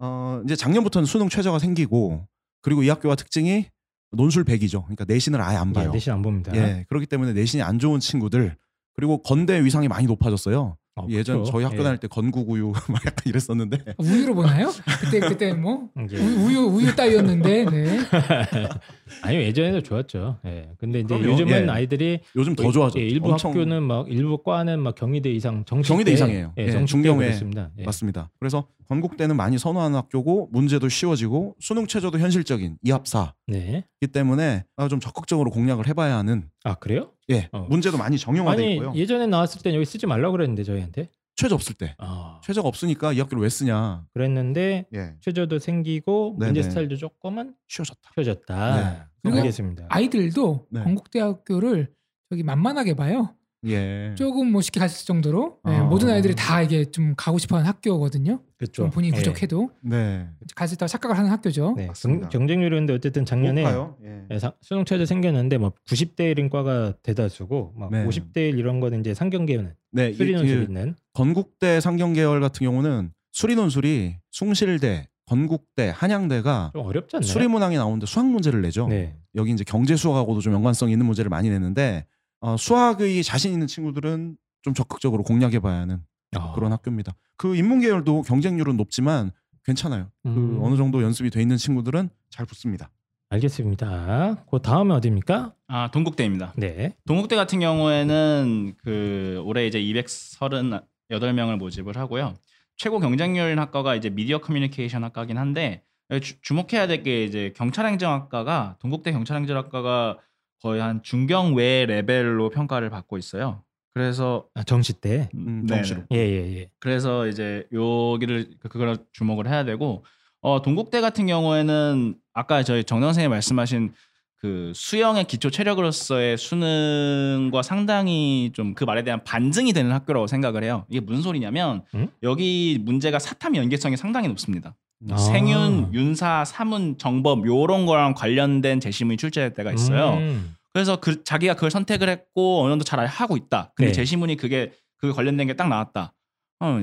어 이제 작년부터는 수능 최저가 생기고 그리고 이 학교와 특징이 논술 100이죠. 그러니까 내신을 아예 안 예, 봐요. 내신 안 봅니다. 예, 그렇기 때문에 내신이 안 좋은 친구들 그리고 건대 위상이 많이 높아졌어요. 어, 예전 그렇죠. 저희 학교 예. 다닐 때 건국우유 막 약간 이랬었는데 우유로 보나요? 그때 그때 뭐 우- 우유 우유 따위였는데 네. 아니 예전에도 좋았죠. 예. 근데 이제 그럼요. 요즘은 예. 아이들이 요즘 더 좋아졌죠. 예, 일부 엄청 학교는 막 일부 과는 막 경희대 이상 정시 경희대 이상이에요. 예, 예, 그렇습니다. 예. 맞습니다. 그래서 건국대는 많이 선호하는 학교고 문제도 쉬워지고 수능 최저도 현실적인 이합사이기 네. 때문에 아, 좀 적극적으로 공략을 해봐야 하는 아 그래요? 예 어. 문제도 많이 정형화돼 아니 있고요. 예전에 나왔을 땐 여기 쓰지 말라고 그랬는데 저희한테. 최저 없을 때 아. 최저가 없으니까 이 학교를 왜 쓰냐. 그랬는데 예 최저도 생기고 네네. 문제 스타일도 조금은 쉬워졌다. 펴졌다. 네. 알겠습니다. 아이들도 네. 건국대학교를 저기 만만하게 봐요. 예. 조금 뭐 쉽게 갔을 정도로 네, 아. 모든 아이들이 다 이게 좀 가고 싶어하는 학교거든요. 그렇죠. 좀 본인이 예. 부족해도 네. 갔을 때 착각을 하는 학교죠. 네. 맞습니다. 경, 경쟁률인데 어쨌든 작년에. 예. 예, 사- 수능 최저 생겼는데 뭐 90대 1인 과가 대다수고 막 네. 50대 1 이런 거는 이제 상경계는 네, 이게 수리 논술 그 있는 건국대 상경 계열 같은 경우는 수리 논술이 숭실대, 건국대, 한양대가 좀 어렵지 않나요? 수리 문항에 나오는데 수학 문제를 내죠. 네. 여기 이제 경제 수학하고도 좀 연관성 있는 문제를 많이 내는데 어, 수학의 자신 있는 친구들은 좀 적극적으로 공략해봐야 하는 아. 그런 학교입니다. 그 인문 계열도 경쟁률은 높지만 괜찮아요. 음. 그 어느 정도 연습이 돼 있는 친구들은 잘 붙습니다. 알겠습니다. 그 다음에 어디입니까? 아 동국대입니다. 네. 동국대 같은 경우에는 그 올해 이제 238명을 모집을 하고요. 최고 경쟁률 학과가 이제 미디어 커뮤니케이션 학과긴 한데 주, 주목해야 될 게 이제 경찰행정학과가 동국대 경찰행정학과가 거의 한 중경 외 레벨로 평가를 받고 있어요. 그래서 아, 정시 때. 음, 네네. 정시로. 예, 예, 예. 그래서 이제 여기를 그걸 주목을 해야 되고 어 동국대 같은 경우에는 아까 저희 정당 선생님 말씀하신 그 수영의 기초 체력으로서의 수능과 상당히 좀 그 말에 대한 반증이 되는 학교라고 생각을 해요. 이게 무슨 소리냐면 음? 여기 문제가 사탐 연계성이 상당히 높습니다. 아. 생윤, 윤사, 사문, 정법 요런 거랑 관련된 재심이 출제될 때가 있어요. 음. 그래서 그 자기가 그걸 선택을 했고 어느 정도 잘 하고 있다. 근데 네. 재시문이 그게 그 관련된 게 딱 나왔다. 어,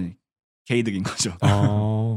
개이득인 거죠.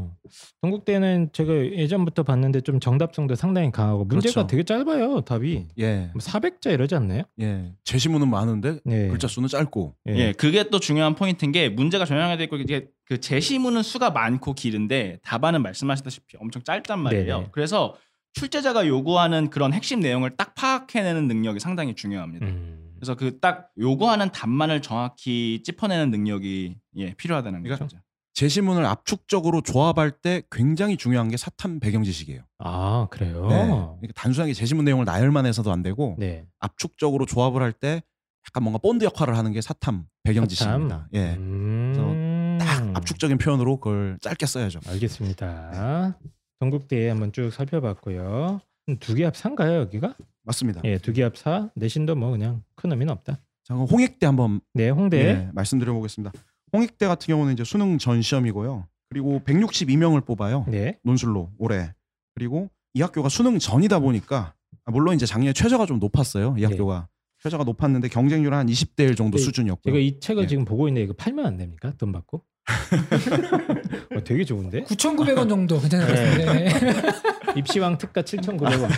어. 동국대는 제가 예전부터 봤는데 좀 정답성도 상당히 강하고 문제가 그렇죠. 되게 짧아요. 답이. 예, 뭐 400자 이러지 않나요? 예. 제시문은 많은데 네. 글자 수는 짧고. 예. 예, 그게 또 중요한 포인트인 게 문제가 전형화돼 있고 이게 그 제시문은 수가 많고 길은데 답안은 말씀하셨다시피 엄청 짧단 말이에요. 네네. 그래서 출제자가 요구하는 그런 핵심 내용을 딱 파악해내는 능력이 상당히 중요합니다. 음. 그래서 그 딱 요구하는 답만을 정확히 짚어내는 능력이 예, 필요하다는 그러니까 거죠. 제시문을 압축적으로 조합할 때 굉장히 중요한 게 사탐 배경 지식이에요. 아, 그래요? 네. 그러니까 단순하게 제시문 내용을 나열만 해서도 안 되고 네. 압축적으로 조합을 할 때 약간 뭔가 본드 역할을 하는 게 사탐 배경 지식입니다. 예. 음. 딱 압축적인 표현으로 그걸 짧게 써야죠. 알겠습니다. 동국대 한번 쭉 살펴봤고요. 두개합 사인가요 여기가? 맞습니다. 예, 두개합 사. 내신도 뭐 그냥 큰 의미는 없다. 자, 그럼 홍익대 한번 네, 홍대. 예, 말씀드려 보겠습니다. 홍익대 같은 경우는 이제 수능 전 시험이고요. 그리고 162명을 뽑아요. 네. 논술로 올해. 그리고 이 학교가 수능 전이다 보니까 아, 물론 이제 작년에 최저가 좀 높았어요. 이 네. 학교가 최저가 높았는데 경쟁률 한 20대 1 정도 네, 수준이었고요. 제가 이 책을 예. 지금 보고 있는데 이거 팔면 안 됩니까? 돈 받고? 어, 되게 좋은데? 9,900원 정도 괜찮을 것 같은데. 입시왕 특가 7,900원.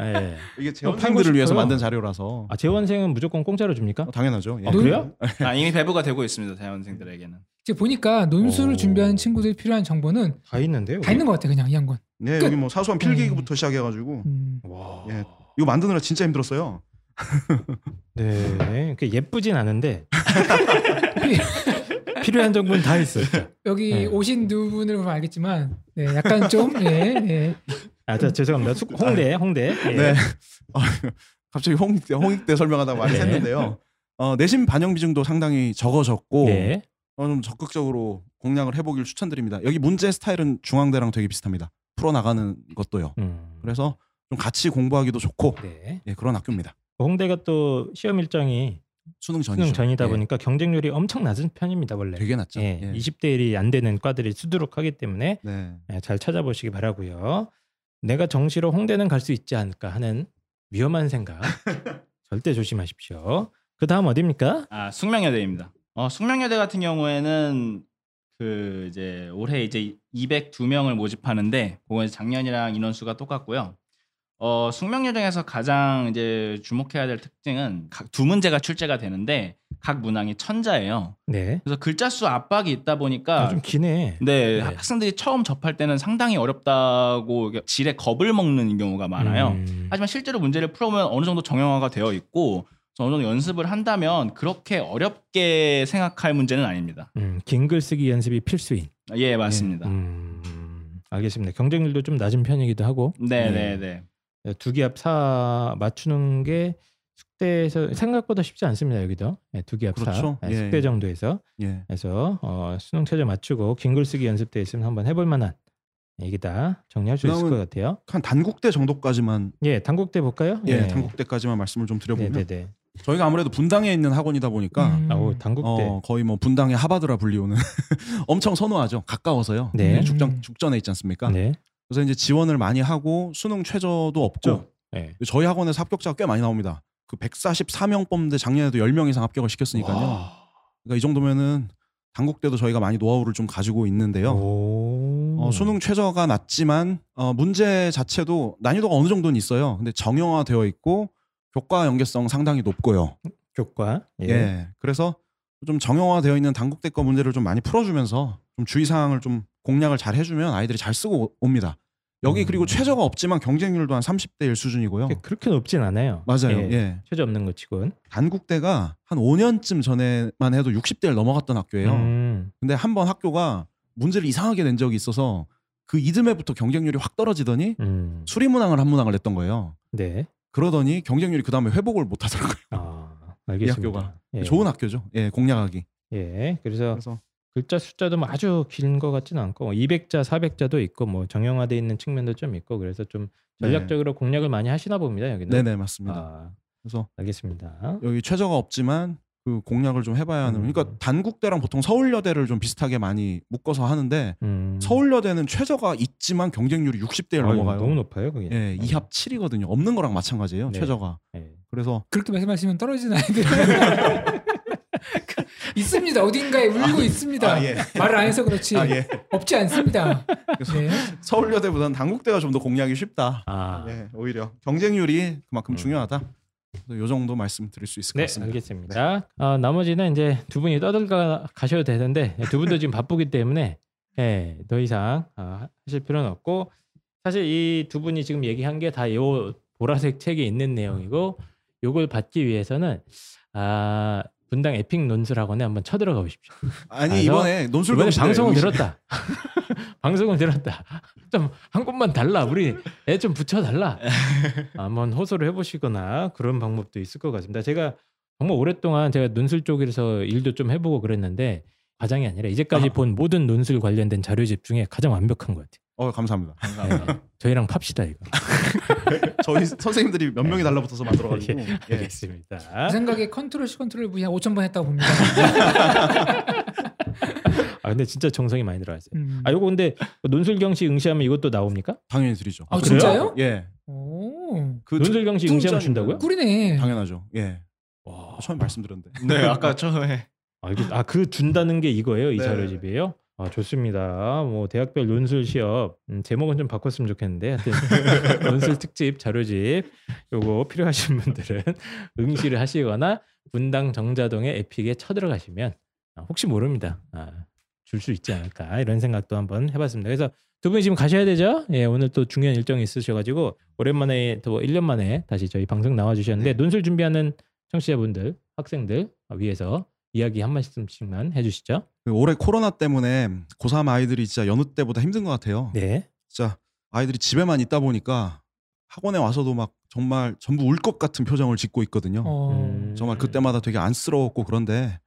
예. 이게 팔고 재원생들을 위해서 싶어요. 만든 자료라서 아 재원생은 무조건 공짜로 줍니까? 어, 당연하죠. 예. 아, 그래요? 아, 이미 배부가 되고 있습니다 대학원생들에게는. 이제 보니까 논술을 오. 준비하는 친구들이 필요한 정보는 다 있는데요. 다 있는 것 같아 그냥 이 한권. 네, 끝. 여기 뭐 사소한 필기부터 시작해가지고 음. 와. 예. 이거 만드느라 진짜 힘들었어요. 네. 그 예쁘진 않은데 필요한 정보는 다 있어요. 여기 네. 오신 두 분을 보면 알겠지만 네, 약간 좀 예, 예. 아, 저 죄송합니다. 숙- 홍대, 홍대. 예. 네. 아, 갑자기 홍익대, 홍익대 설명하다가 많이 네. 샜는데요. 어, 내신 반영 비중도 상당히 적어졌고 네. 어, 좀 적극적으로 공략을 해보길 추천드립니다. 여기 문제 스타일은 중앙대랑 되게 비슷합니다. 풀어 나가는 것도요. 음. 그래서 좀 같이 공부하기도 좋고 네. 예, 그런 학교입니다. 홍대가 또 시험 일정이 수능 전이죠. 수능 전이다 예, 보니까 경쟁률이 엄청 낮은 편입니다 원래. 되게 낮죠. 예, 예. 20대 1이 안 되는 과들이 수두룩하기 때문에 네. 예, 잘 찾아보시기 바라고요. 내가 정시로 홍대는 갈 수 있지 않을까 하는 위험한 생각 절대 조심하십시오. 그 다음 어디입니까? 아 숙명여대입니다. 어, 숙명여대 같은 경우에는 그 이제 올해 이제 202명을 모집하는데 그건 작년이랑 인원수가 똑같고요. 어, 숙명여대에서 가장 이제 주목해야 될 특징은 각 두 문제가 출제가 되는데 각 문항이 천자예요. 네. 그래서 글자 수 압박이 있다 보니까 아, 좀 기네. 네, 네. 학생들이 처음 접할 때는 상당히 어렵다고 질에 겁을 먹는 경우가 많아요. 음. 하지만 실제로 문제를 풀어보면 어느 정도 정형화가 되어 있고 어느 정도 연습을 한다면 그렇게 어렵게 생각할 문제는 아닙니다. 음, 긴 글쓰기 연습이 필수인. 예, 맞습니다. 음, 알겠습니다. 경쟁률도 좀 낮은 편이기도 하고 네, 네. 네, 네. 두 기압 사 맞추는 게 숙대에서 생각보다 쉽지 않습니다. 여기도 네, 두 기압 그렇죠. 사 네, 예, 숙대 예. 정도에서 예. 그래서 어, 수능 최저 맞추고 긴 글쓰기 연습돼 있으면 한번 해볼 만한 얘기다 정리할 수 있을 것 같아요. 한 단국대 정도까지만 예, 단국대 볼까요? 예, 단국대까지만 말씀을 좀 드려보면 네네네. 저희가 아무래도 분당에 있는 학원이다 보니까 음. 아, 오, 단국대. 어, 거의 뭐 분당의 하바드라 불리우는 엄청 선호하죠. 가까워서요. 네. 죽전 죽전에 있지 않습니까? 네. 그래서 이제 지원을 많이 하고 수능 최저도 없고 없죠. 네. 저희 학원에서 합격자가 꽤 많이 나옵니다. 그 144명 뽑는데 작년에도 10명 이상 합격을 시켰으니까요. 그러니까 이 정도면은 단국대도 저희가 많이 노하우를 좀 가지고 있는데요. 오. 어, 수능 최저가 낮지만 어, 문제 자체도 난이도가 어느 정도는 있어요. 근데 정형화되어 있고 교과 연계성 상당히 높고요. 교과. 예. 예. 그래서 좀 정형화되어 있는 단국대 거 문제를 좀 많이 풀어주면서 좀 주의 사항을 좀 공략을 잘 해주면 아이들이 잘 쓰고 오- 옵니다. 여기 음. 그리고 최저가 없지만 경쟁률도 한 30대 1 수준이고요. 그렇게 높진 않아요. 맞아요. 예. 예. 최저 없는 것 치곤. 단국대가 한 5년쯤 전에만 해도 60대를 넘어갔던 학교예요. 음. 근데 한 번 학교가 문제를 이상하게 낸 적이 있어서 그 이듬해부터 경쟁률이 확 떨어지더니 음. 수리문항을 한 문항을 냈던 거예요. 네. 그러더니 경쟁률이 그 다음에 회복을 못 하더라고요. 아, 이 알겠습니다. 학교가 예. 좋은 학교죠. 예, 공략하기. 예. 그래서 그래서 글자 숫자도 뭐 아주 긴 것 같지는 않고 200자, 400자도 있고 뭐 정형화돼 있는 측면도 좀 있고 그래서 좀 전략적으로 공략을 많이 하시나 봅니다 여기는. 네네 맞습니다. 아, 그래서 알겠습니다. 여기 최저가 없지만 그 공략을 좀 해봐야 하는. 음. 그러니까 단국대랑 보통 서울여대를 좀 비슷하게 많이 묶어서 하는데 음. 서울여대는 최저가 있지만 경쟁률이 60대를 아유, 넘어가요. 너무 높아요 그게. 예, 2합 7이거든요. 없는 거랑 마찬가지예요. 네. 최저가. 예. 그래서 그렇게 말씀하시면 떨어지는 아이들 있습니다. 어딘가에 울고 있습니다. 아, 예. 말을 안 해서 그렇지 아, 예. 없지 않습니다. 네. 서울여대보다는 단국대가 좀 더 공략이 쉽다. 아, 예, 오히려 경쟁률이 그만큼 음. 중요하다. 요 정도 말씀드릴 수 있을 것 네, 같습니다. 알겠습니다. 아, 나머지는 이제 두 분이 떠들가 가셔도 되는데 두 분도 지금 바쁘기 때문에 예, 더 이상 아, 하실 필요는 없고 사실 이 두 분이 지금 얘기한 게 다 요 보라색 책에 있는 내용이고 요걸 받기 위해서는 아 분당 에픽 논술 학원에 한번 쳐들어가 보십시오. 아니 아, 이번에 논술 이번에 응시- 들었다. 방송을 들었다. 좀 한 곳만 달라. 우리 애 좀 붙여 달라. 한번 호소를 해보시거나 그런 방법도 있을 것 같습니다. 제가 정말 오랫동안 제가 논술 쪽에서 일도 좀 해보고 그랬는데 과장이 아니라 이제까지 아. 본 모든 논술 관련된 자료집 중에 가장 완벽한 것 같아요. 어 감사합니다. 네, 저희랑 팝시다 이거. 저희 선생님들이 몇 명이 달라붙어서 만들어가지고 예. 알겠습니다. 제 생각에 control C control V 한 5천 번 했다고 봅니다. 아 근데 진짜 정성이 많이 들어갔어요. 음. 아 요거 근데 논술 경시 응시하면 이것도 나옵니까? 당연히 드리죠. 아, 그래요? 진짜요? 예. 오. 그 논술 경시 퉁 응시하면 짠- 준다고요? 꿀이네. 당연하죠. 예. 와, 처음 말씀드렸는데. 네, 아까 처음에 아그 준다는 게 이거예요 이 네. 자료집이에요? 아 좋습니다. 뭐 대학별 논술 시험 음, 제목은 좀 바꿨으면 좋겠는데 하여튼 논술 특집 자료집 요거 필요하신 분들은 응시를 하시거나 분당 정자동의 에픽에 쳐들어가시면 아, 혹시 모릅니다. 아, 줄 수 있지 않을까 이런 생각도 한번 해봤습니다. 그래서 두 분이 지금 가셔야 되죠? 예, 오늘 또 중요한 일정이 있으셔가지고 오랜만에 또 1년 만에 다시 저희 방송 나와주셨는데 논술 준비하는 청취자분들, 학생들 위해서 이야기 한 말씀씩만 해주시죠. 그 올해 코로나 때문에 고3 아이들이 진짜 여느 때보다 힘든 것 같아요. 네. 진짜 아이들이 집에만 있다 보니까 학원에 와서도 막 정말 전부 울 것 같은 표정을 짓고 있거든요. 어. 음. 정말 그때마다 되게 안쓰러웠고 그런데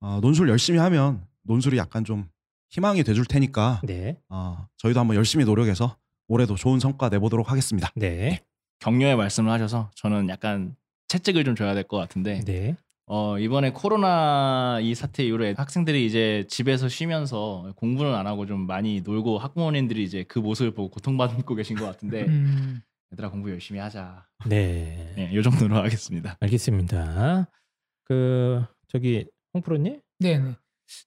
어, 논술 열심히 하면 논술이 약간 좀 희망이 돼줄 테니까 네. 어, 저희도 한번 열심히 노력해서 올해도 좋은 성과 내보도록 하겠습니다. 네. 격려의 말씀을 하셔서 저는 약간 채찍을 좀 줘야 될 것 같은데 네. 어, 이번에 코로나 이 사태 이후로 학생들이 이제 집에서 쉬면서 공부는 안 하고 좀 많이 놀고 학부모님들이 이제 그 모습을 보고 고통받고 계신 것 같은데 음. 얘들아 공부 열심히 하자. 네. 네, 이 정도로 하겠습니다. 알겠습니다. 그 저기 홍프로님? 네 네.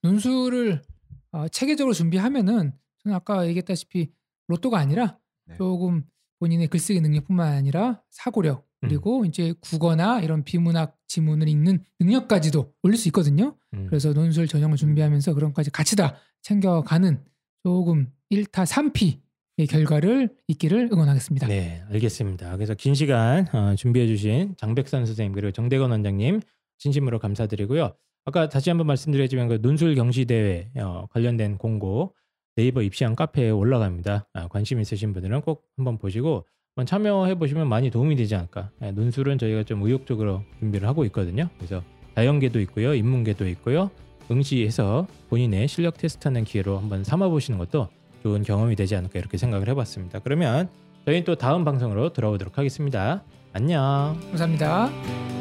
논술을 어, 체계적으로 준비하면은 저는 아까 얘기했다시피 로또가 아니라 네. 조금 본인의 글쓰기 능력뿐만 아니라 사고력 그리고 이제 국어나 이런 비문학 지문을 읽는 능력까지도 올릴 수 있거든요. 음. 그래서 논술 전형을 준비하면서 그런 것까지 같이 다 챙겨가는 조금 1타 3피의 결과를 있기를 응원하겠습니다. 네, 알겠습니다. 그래서 긴 시간 어, 준비해주신 장백선 선생님 그리고 정대건 원장님 진심으로 감사드리고요. 아까 다시 한번 말씀드리지만 그 논술 경시 대회 어, 관련된 공고 네이버 입시한 카페에 올라갑니다. 아, 관심 있으신 분들은 꼭 한번 보시고 참여해 보시면 많이 도움이 되지 않을까. 예, 논술은 저희가 좀 의욕적으로 준비를 하고 있거든요. 그래서 자연계도 있고요, 인문계도 있고요. 응시해서 본인의 실력 테스트하는 기회로 한번 삼아 보시는 것도 좋은 경험이 되지 않을까 이렇게 생각을 해봤습니다. 그러면 저희는 또 다음 방송으로 돌아오도록 하겠습니다. 안녕. 감사합니다.